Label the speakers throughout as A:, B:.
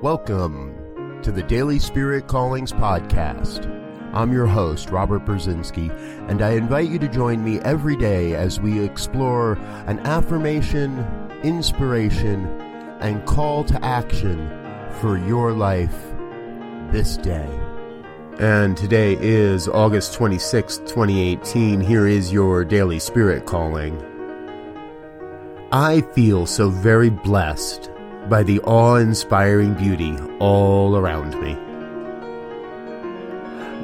A: Welcome to the Daily Spirit Callings Podcast. I'm your host, Robert Brzezinski, and I invite you to join me every day as we explore an affirmation, inspiration, and call to action for your life this day. And today is August 26, 2018. Here is your Daily Spirit Calling. I feel so very blessed by the awe inspiring beauty all around me.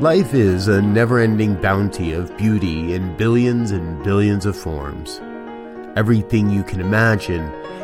A: Life is a never ending bounty of beauty in billions and billions of forms. Everything you can imagine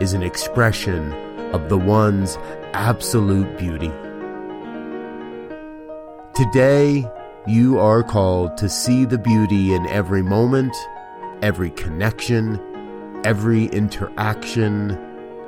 A: is an expression of the one's absolute beauty. Today, you are called to see the beauty in every moment, every connection, every interaction,